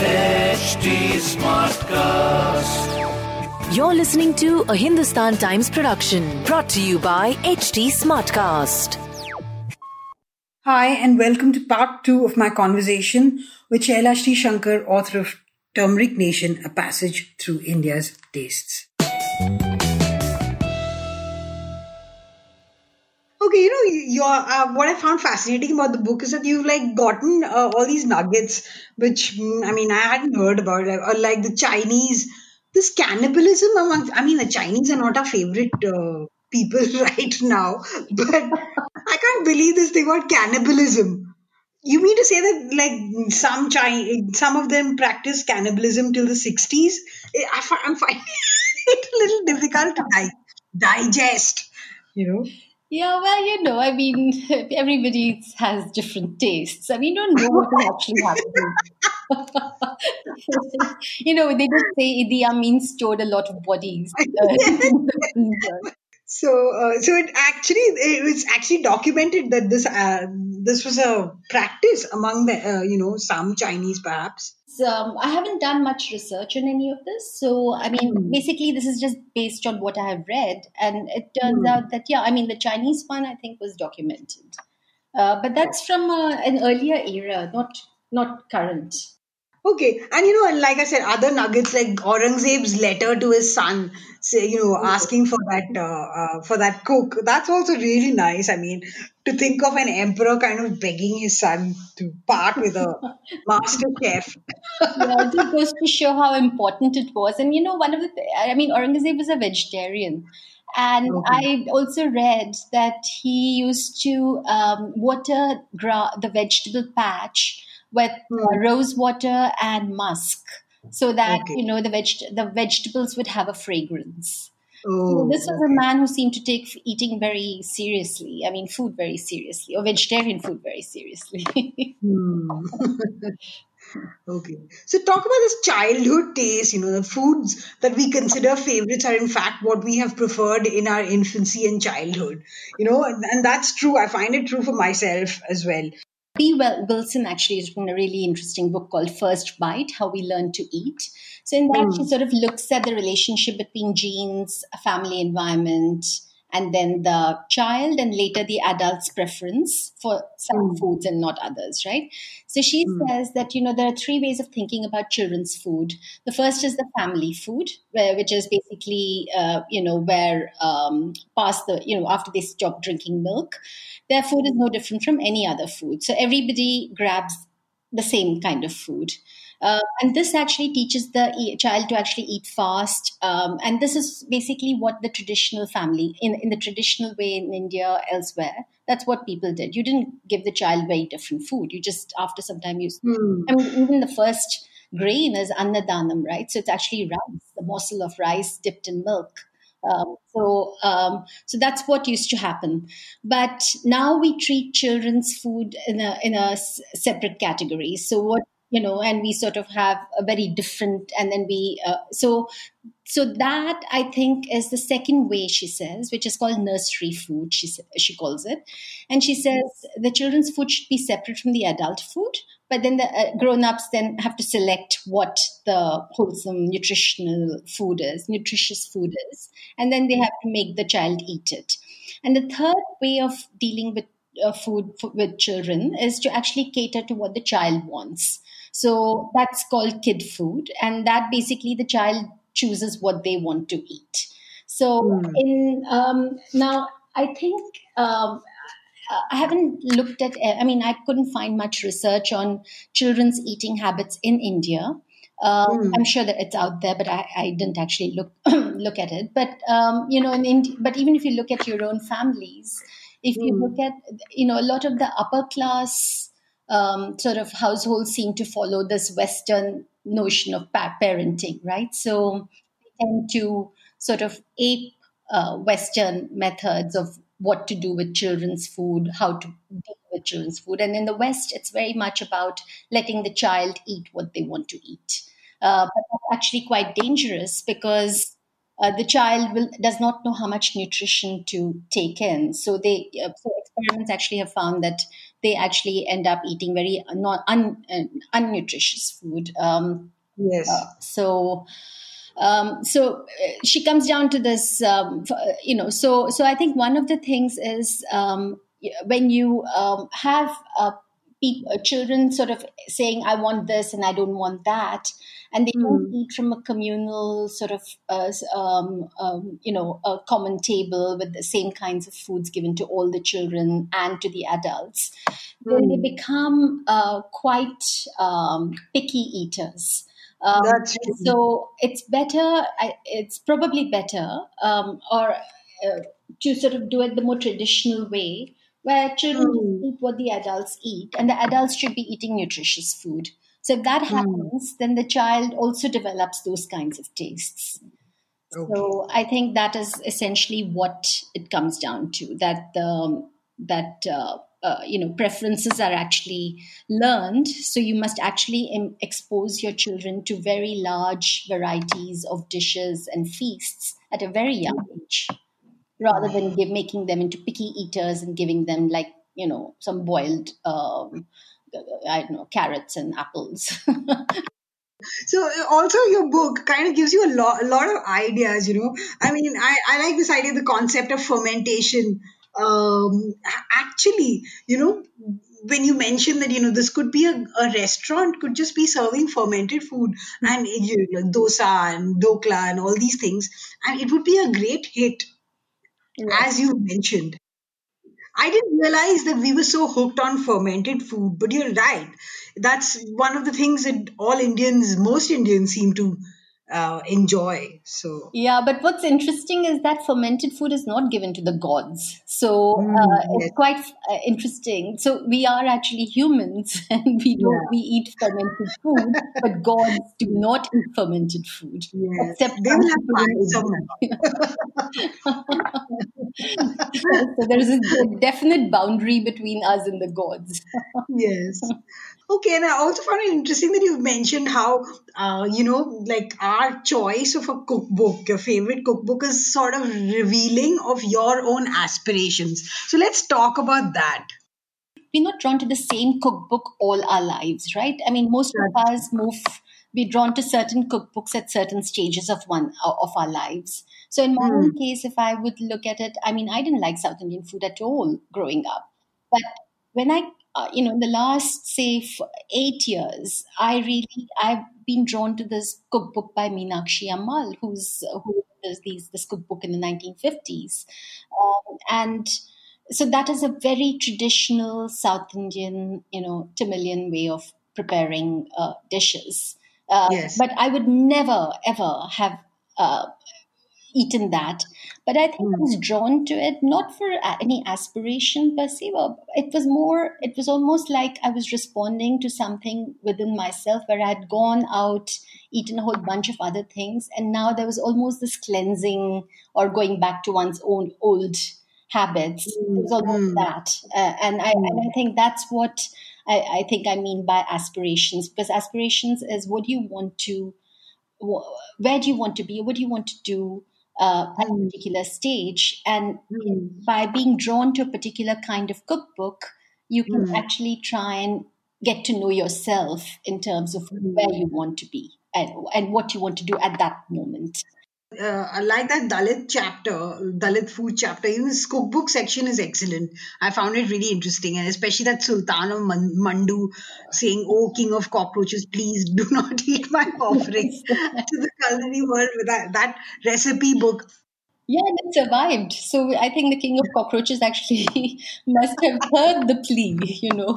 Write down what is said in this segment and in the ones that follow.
HT Smartcast. You're listening to a Hindustan Times production brought to you by HT Smartcast. Hi, and welcome to part two of my conversation with Shaila Shankar, author of Turmeric Nation, A Passage Through India's Tastes. Okay, you know, your uh, what I found fascinating about the book is that you've like gotten uh, all these nuggets, which mm, I mean I hadn't heard about, like, or like the Chinese, this cannibalism among. I mean, the Chinese are not our favorite uh, people right now, but I can't believe this thing about cannibalism. You mean to say that like some Chinese, some of them practice cannibalism till the sixties? I, i'm finding it a little difficult to di- digest. You know. Yeah, well, you know, I mean, everybody has different tastes. I mean, you don't know what actually happen. you know, they just say Idi Amin stored a lot of bodies. the. So, uh, so it actually it was actually documented that this uh, this was a practice among the uh, you know some Chinese perhaps. Um, I haven't done much research on any of this. So, I mean, basically, this is just based on what I have read. And it turns out that, yeah, I mean, the Chinese one, I think, was documented. Uh, but that's from uh, an earlier era, not not current. Okay, and you know, and like I said, other nuggets like Aurangzeb's letter to his son, say you know, asking for that uh, uh, for that cook. That's also really nice. I mean, to think of an emperor kind of begging his son to part with a master chef. yeah, it just goes to show how important it was. And you know, one of the, I mean, Aurangzeb was a vegetarian. And I also read that he used to um, water gra- the vegetable patch with uh, rose water and musk so that, Okay. you know, the, veg- the vegetables would have a fragrance. Oh, This was a man who seemed to take eating very seriously. I mean, food very seriously, or vegetarian food very seriously. Okay. So talk about this childhood taste, you know, the foods that we consider favorites are in fact what we have preferred in our infancy and childhood. You know, and, and that's true. I find it true for myself as well. Bee Wilson actually has written a really interesting book called First Bite How We Learn to Eat. So, in that, she mm. sort of looks at the relationship between genes, family environment, and then the child, and later the adult's preference for some foods and not others, right? So, she says that, you know, there are three ways of thinking about children's food. The first is the family food, where, which is basically, uh, you know, where um, past the, you know, after they stop drinking milk, their food is no different from any other food. So everybody grabs the same kind of food. Uh, and this actually teaches the e- child to actually eat fast. Um, and this is basically what the traditional family, in, in the traditional way in India, elsewhere, that's what people did. You didn't give the child very different food. You just, after some time, you. I mean, even the first grain is annadanam, right? So it's actually rice, the morsel of rice dipped in milk. Um, so, um, so that's what used to happen. But now we treat children's food in a in a s- separate category. So what you know, and we sort of have a very different, and then we uh, so so that I think is the second way she says, which is called nursery food. She she calls it, and she says the children's food should be separate from the adult food. But then the uh, grown-ups then have to select what the wholesome, nutritional food is, nutritious food is, and then they have to make the child eat it. And the third way of dealing with uh, food f- with children is to actually cater to what the child wants. So that's called kid food, and that basically the child chooses what they want to eat. So in um, now, I think um, I haven't looked at. I mean, I couldn't find much research on children's eating habits in India. Um, I'm sure that it's out there, but I, I didn't actually look look at it. But um, you know, in India, but even if you look at your own families, if you look at you know a lot of the upper class um, sort of households seem to follow this Western notion of pa- parenting, right? So they tend to sort of ape uh, Western methods of what to do with children's food, how to deal with children's food. And in the West, it's very much about letting the child eat what they want to eat. Uh, but that's actually quite dangerous because uh, the child will does not know how much nutrition to take in. So they uh, so experiments actually have found that they actually end up eating very non un, uh, unnutritious food. Um, Yes. uh, so um, so uh, she comes down to this um, uh, you know so so i think one of the things is um, when you um, have uh, peop uh, children sort of saying i want this and i don't want that and they don't eat from a communal sort of uh, um, um, you know a common table with the same kinds of foods given to all the children and to the adults. Then they become uh, quite um, picky eaters. Um, so it's better. I, it's probably better, um, or uh, to sort of do it the more traditional way, where children just eat what the adults eat, and the adults should be eating nutritious food. So if that happens, then the child also develops those kinds of tastes. So I think that is essentially what it comes down to. That the that uh, uh, you know preferences are actually learned. So you must actually em- expose your children to very large varieties of dishes and feasts at a very young age, rather than give, making them into picky eaters and giving them like you know some boiled. Um, I don't know carrots and apples. So also your book kind of gives you a lot, a lot of ideas. You know, I mean, I, I like this idea, the concept of fermentation. Um, actually, you know, when you mention that, you know, this could be a, a restaurant, could just be serving fermented food and you know, dosa and dhokla and all these things, and it would be a great hit, as you mentioned. I didn't realize that we were so hooked on fermented food, but you're right. That's one of the things that all Indians, most Indians, seem to uh, enjoy. So, Yeah, but what's interesting is that fermented food is not given to the gods. So uh, yes. it's quite uh, interesting. So we are actually humans and we don't we eat fermented food, but gods do not eat fermented food. yes, Except they will have people in fun India. somehow. so there is a definite boundary between us and the gods. yes. Okay, and I also found it interesting that you've mentioned how, uh, you know, like our choice of a cookbook, your favorite cookbook, is sort of revealing of your own aspirations. So let's talk about that. we're not drawn to the same cookbook all our lives, right? I mean, most of us move, we're drawn to certain cookbooks at certain stages of one of our lives. So in my own case, if I would look at it, I mean, I didn't like South Indian food at all growing up, but when I, uh, you know, in the last say eight years, I really I've been drawn to this cookbook by Meenakshi Ammal, who's who does these this cookbook in the 1950s, um, and so that is a very traditional South Indian, you know, Tamilian way of preparing uh, dishes. Uh, Yes. But I would never ever have uh, eaten that. But I think mm. I was drawn to it not for uh, any aspiration per se. but It was more. It was almost like I was responding to something within myself where I had gone out, eaten a whole bunch of other things, and now there was almost this cleansing or going back to one's own old habits. It mm, was almost mm. that, uh, and I and I think that's what I, I think I mean by aspirations because aspirations is what do you want to wh- where do you want to be what do you want to do uh, at a particular stage. And hmm. by being drawn to a particular kind of cookbook you can hmm. actually try and get to know yourself in terms of hmm. where you want to be and, and what you want to do at that moment uh, I like that Dalit chapter, Dalit food chapter. Even this cookbook section is excellent. I found it really interesting, and especially that Sultan of Man- Mandu saying, "Oh, King of cockroaches, please do not eat my offerings to the culinary world." With that, that recipe book. yeah and it survived so i think the king of cockroaches actually must have heard the plea you know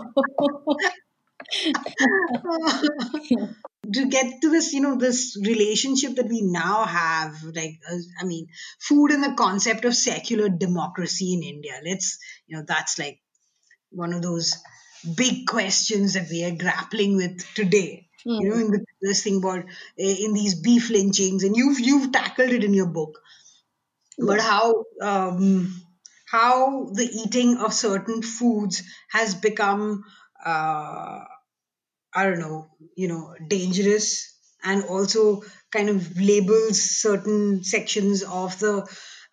to get to this, you know, this relationship that we now have, like, uh, I mean, food and the concept of secular democracy in India. Let's, you know, that's like one of those big questions that we are grappling with today. Mm. You know, in the this thing about uh, in these beef lynchings, and you've you've tackled it in your book. But how um, how the eating of certain foods has become uh, I don't know, you know, dangerous and also kind of labels certain sections of the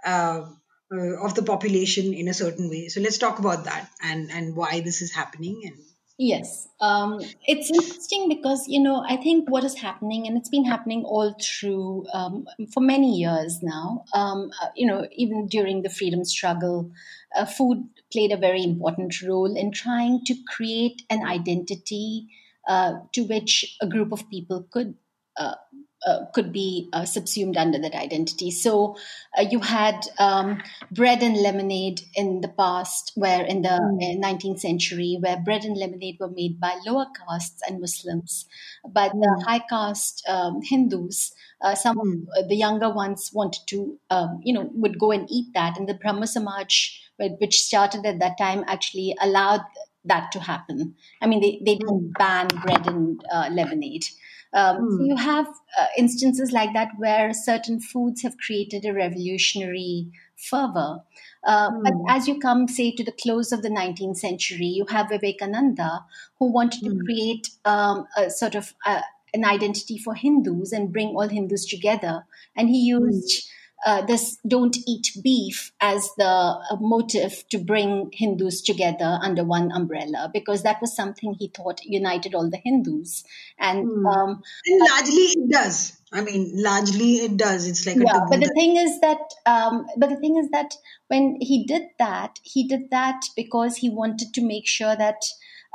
uh, uh, of the population in a certain way. So let's talk about that and and why this is happening and Yes, um, it's interesting because you know I think what is happening, and it's been happening all through um, for many years now. Um, uh, you know, even during the freedom struggle, uh, food played a very important role in trying to create an identity uh, to which a group of people could uh, uh, could be uh, subsumed under that identity. So uh, you had um, bread and lemonade in the past, where in the mm. 19th century, where bread and lemonade were made by lower castes and Muslims, but mm. the hmm. high caste um, Hindus. Uh, some mm. the younger ones wanted to, um, you know, would go and eat that, and the Brahmo Samaj, which started at that time, actually allowed that to happen. I mean, they, they didn't hmm. ban bread and uh, lemonade. Um, mm. So hmm. you have uh, instances like that where certain foods have created a revolutionary fervor. Uh, mm. But hmm. as you come, say, to the close of the 19th century, you have Vivekananda, who wanted to create um, a sort of uh, an identity for Hindus and bring all Hindus together. And he used uh, this don't eat beef as the uh, motive to bring Hindus together under one umbrella because that was something he thought united all the Hindus. And, mm. um, and largely it does. I mean, largely it does. It's like yeah, but the thing is that, um, but the thing is that when he did that, he did that because he wanted to make sure that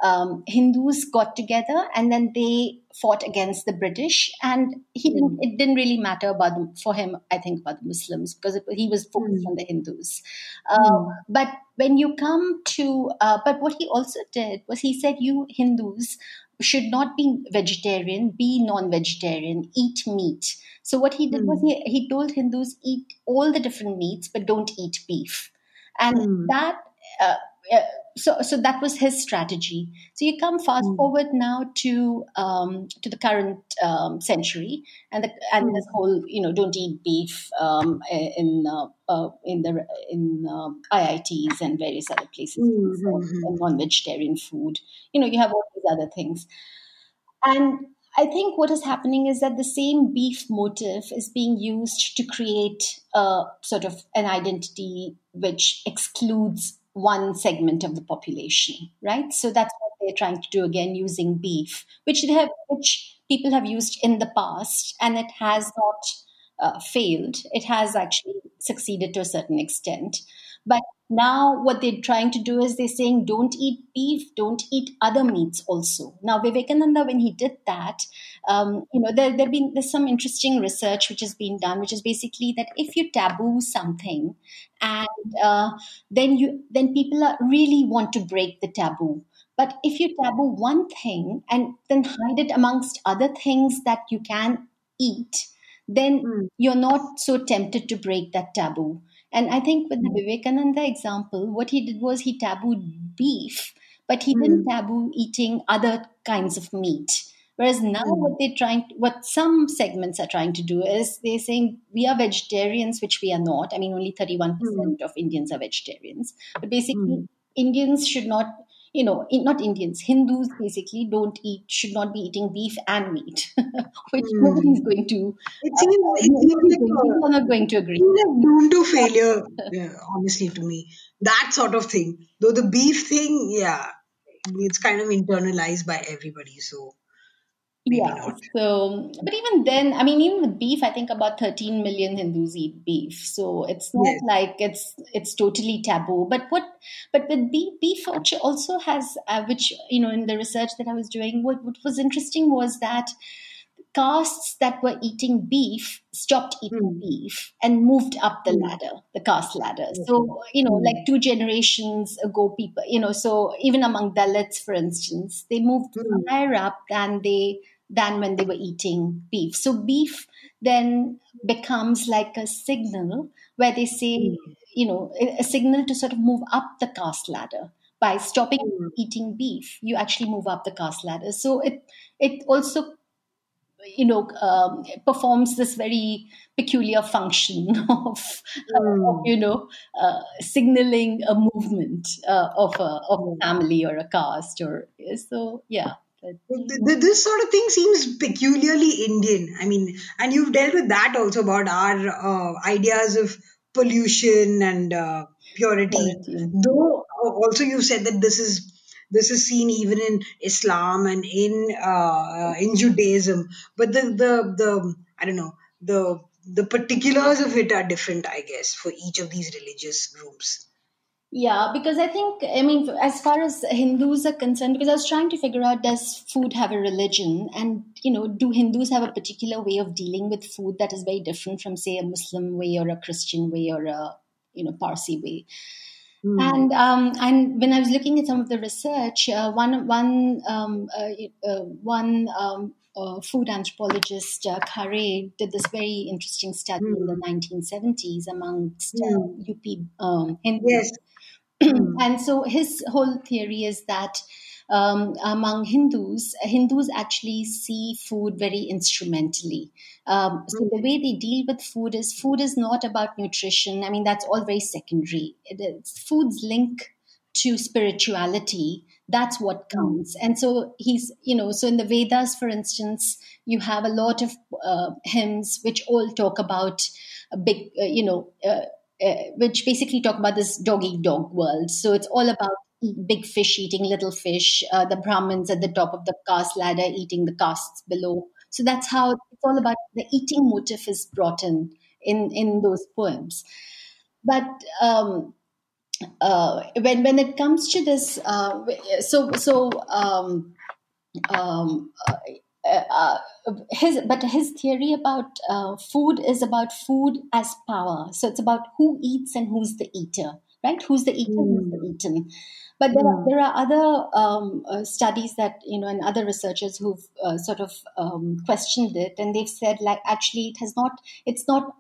um, Hindus got together and then they fought against the British. And he didn't. Hmm. It didn't really matter about for him. I think about the Muslims because it, he was focused mm. on the Hindus. mm. But when you come to, uh, but what he also did was he said, "You Hindus." should not be vegetarian, be non-vegetarian, eat meat. So what he did mm. was hmm. he, he told Hindus eat all the different meats, but don't eat beef. And mm. that uh, so so that was his strategy. So you come fast mm. forward now to um, to the current um, century, and the, and mm. this whole you know don't eat beef um, in uh, uh, in the in uh, IITs and various other places, mm-hmm. non-vegetarian food. You know you have all these other things, and I think what is happening is that the same beef motive is being used to create a sort of an identity which excludes one segment of the population, right? So that's what they're trying to do again using beef, which they have, which people have used in the past, and it has not uh, failed. It has actually succeeded to a certain extent. But now what they're trying to do is they're saying don't eat beef don't eat other meats also. Now vivekananda when he did that um, you know there there been there's some interesting research which has been done which is basically that if you taboo something and uh, then you then people are, really want to break the taboo. But if you taboo one thing and then hide it amongst other things that you can eat then mm. you're not so tempted to break that taboo and I think with the hmm. Vivekananda example, what he did was he tabooed beef, but he mm. didn't taboo eating other kinds of meat. Whereas now, mm. what they're trying, what some segments are trying to do is they're saying we are vegetarians, which we are not. I mean, only 31% mm. of Indians are vegetarians. But basically. Indians should not you know, not Indians, Hindus basically don't eat, should not be eating beef and meat, which mm. nobody is going to. It seems, uh, it seems like people are not going to agree. Doomed to failure, yeah, honestly, to me. That sort of thing. Though the beef thing, yeah, it's kind of internalized by everybody. So yeah. So, but even then, I mean, even with beef, I think about 13 million Hindus eat beef. So it's not yes. like it's it's totally taboo. But what, but with beef, beef also has, uh, which you know, in the research that I was doing, what, what was interesting was that castes that were eating beef stopped eating mm. beef and moved up the mm. ladder, the caste ladder. So, you know, mm. like two generations ago, people, you know, so even among Dalits, for instance, they moved hmm. higher up than they than when they were eating beef. So beef then becomes like a signal where they say, mm. you know, a signal to sort of move up the caste ladder. by stopping mm. eating beef, you actually move up the caste ladder. So it it also you know um, performs this very peculiar function of, mm. of you know uh, signaling a movement uh, of a of a family or a caste or so yeah this sort of thing seems peculiarly Indian. I mean, and you've dealt with that also about our uh, ideas of pollution and uh, purity. purity. Though uh, also you said that this is this is seen even in Islam and in uh, in Judaism, but the the the I don't know the the particulars of it are different, I guess, for each of these religious groups. Yeah, because I think, I mean, as far as Hindus are concerned, because I was trying to figure out does food have a religion? And, you know, do Hindus have a particular way of dealing with food that is very different from, say, a Muslim way or a Christian way or a, you know, Parsi way? Mm. And um, and when I was looking at some of the research, uh, one one um, uh, uh, one um, uh, food anthropologist uh, did this very interesting study mm. in the 1970s hmm. amongst mm. UP um, Hindus. Yes. And so his whole theory is that um, among Hindus, Hindus actually see food very instrumentally. Um, so the way they deal with food is food is not about nutrition. I mean, that's all very secondary. food's link to spirituality. That's what counts. And so he's, you know, so in the Vedas, for instance, you have a lot of uh, hymns which all talk about a big, uh, you know, uh, uh, which basically talk about this dog eat dog world. So it's all about big fish eating little fish, uh, the Brahmins at the top of the caste ladder eating the castes below. So that's how it's all about the eating motif is brought in in, in those poems. But um, uh, when when it comes to this, uh, so so um, um, uh, uh, his but his theory about uh, food is about food as power. So it's about who eats and who's the eater, right? Who's the eater, mm. who's the hmm. eaten. But there, mm. are, hmm. there are other um, uh, studies that you know, and other researchers who've uh, sort of um, questioned it, and they've said like actually it has not, it's not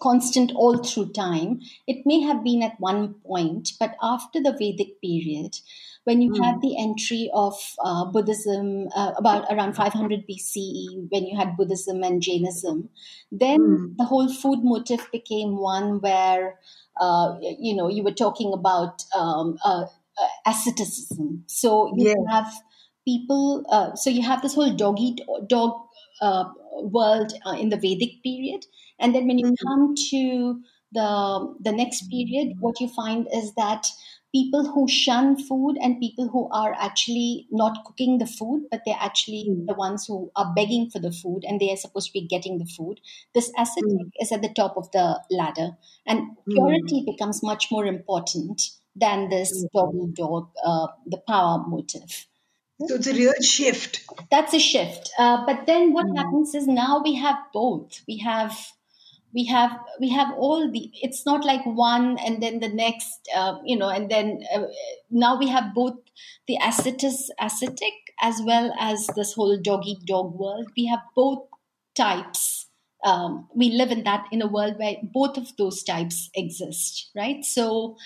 constant all through time. It may have been at one point, but after the Vedic period, when you mm. had the entry of uh, Buddhism uh, about around 500 BCE, when you had Buddhism and Jainism, then mm. the whole food motif became one where, uh, you know, you were talking about um, uh, uh, asceticism. So you yeah. have people, uh, so you have this whole dog eat dog world in the Vedic period. And then when you mm. come to the the next period, what you find is that people who shun food and people who are actually not cooking the food, but they're actually mm. the ones who are begging for the food and they are supposed to be getting the food. This ascetic mm. is at the top of the ladder, and hmm. purity mm. becomes much more important than this hmm. dog dog, uh, the power motive. So it's a real shift. That's a shift. Uh, but then what hmm. happens is now we have both. We have we have we have all the it's not like one and then the next uh, you know and then uh, now we have both the ascetis ascetic as well as this whole dog eat dog world. We have both types um, we live in that in a world where both of those types exist right? So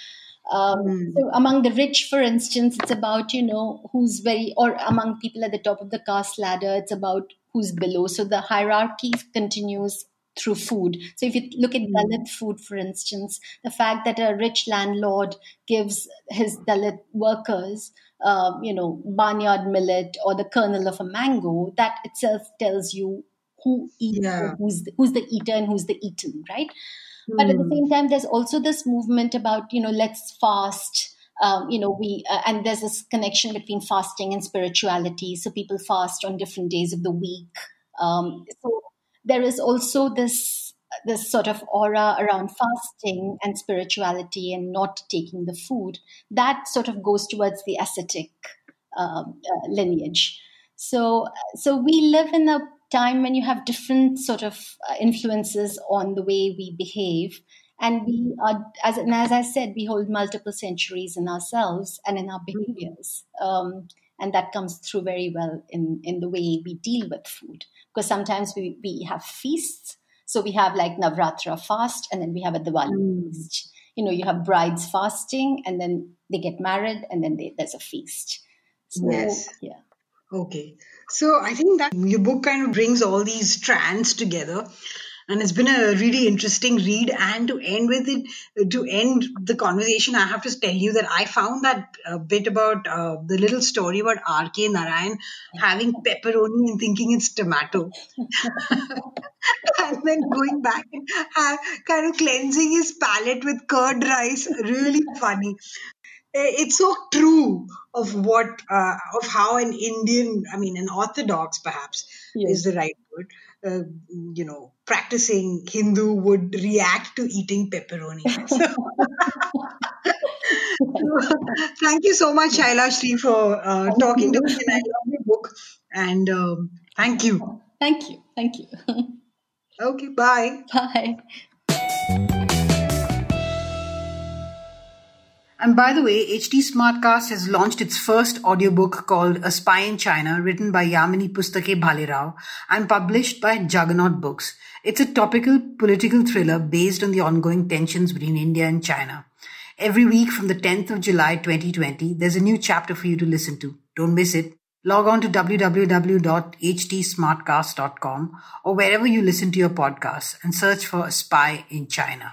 um, mm. so among the rich for instance it's about you know who's very or among people at the top of the caste ladder it's about who's below. So the hierarchy continues through food. So if you look at hmm. Dalit food, for instance, the fact that a rich landlord gives his Dalit workers, uh, you know, barnyard millet or the kernel of a mango, that itself tells you who eats, yeah. who's the, who's the eater and who's the eaten, right? Mm. But at the hmm. same time, there's also this movement about you know let's fast. Um, you know we uh, and there's this connection between fasting and spirituality. So people fast on different days of the week. Um, so there is also this this sort of aura around fasting and spirituality and not taking the food. That sort of goes towards the ascetic um, uh, lineage. So so we live in a time when you have different sort of uh, influences on the way we behave. And we are as, and as i said we hold multiple centuries in ourselves and in our behaviors. Um, and that comes through very well in in the way we deal with food because sometimes we, we have feasts. So we have like Navratra fast and then we have a Diwali mm. feast. you know, you have brides fasting and then they get married and then they, there's a feast. So, Yes. yeah. Okay. So I think that your book kind of brings all these strands together. And it's been a really interesting read. And to end with it, to end the conversation, I have to tell you that I found that uh, bit about uh, the little story about R.K. Narayan having pepperoni and thinking it's tomato. and then going back and have, kind of cleansing his palate with curd rice. Really funny it's so true of what uh, of how an indian i mean an orthodox perhaps Yes. is the right word uh, you know practicing hindu would react to eating pepperoni So, thank you so much Shylashri, for uh, talking to me and i love your book and um, thank you Thank you. Thank you. okay bye Bye. And by the way, HT Smartcast has launched its first audiobook called A Spy in China, written by Yamini Pustake Bhalerao and published by Juggernaut Books. It's a topical political thriller based on the ongoing tensions between India and China. Every week from the 10th of July 2020, there's a new chapter for you to listen to. Don't miss it. Log on to www.htsmartcast.com or wherever you listen to your podcasts and search for A Spy in China.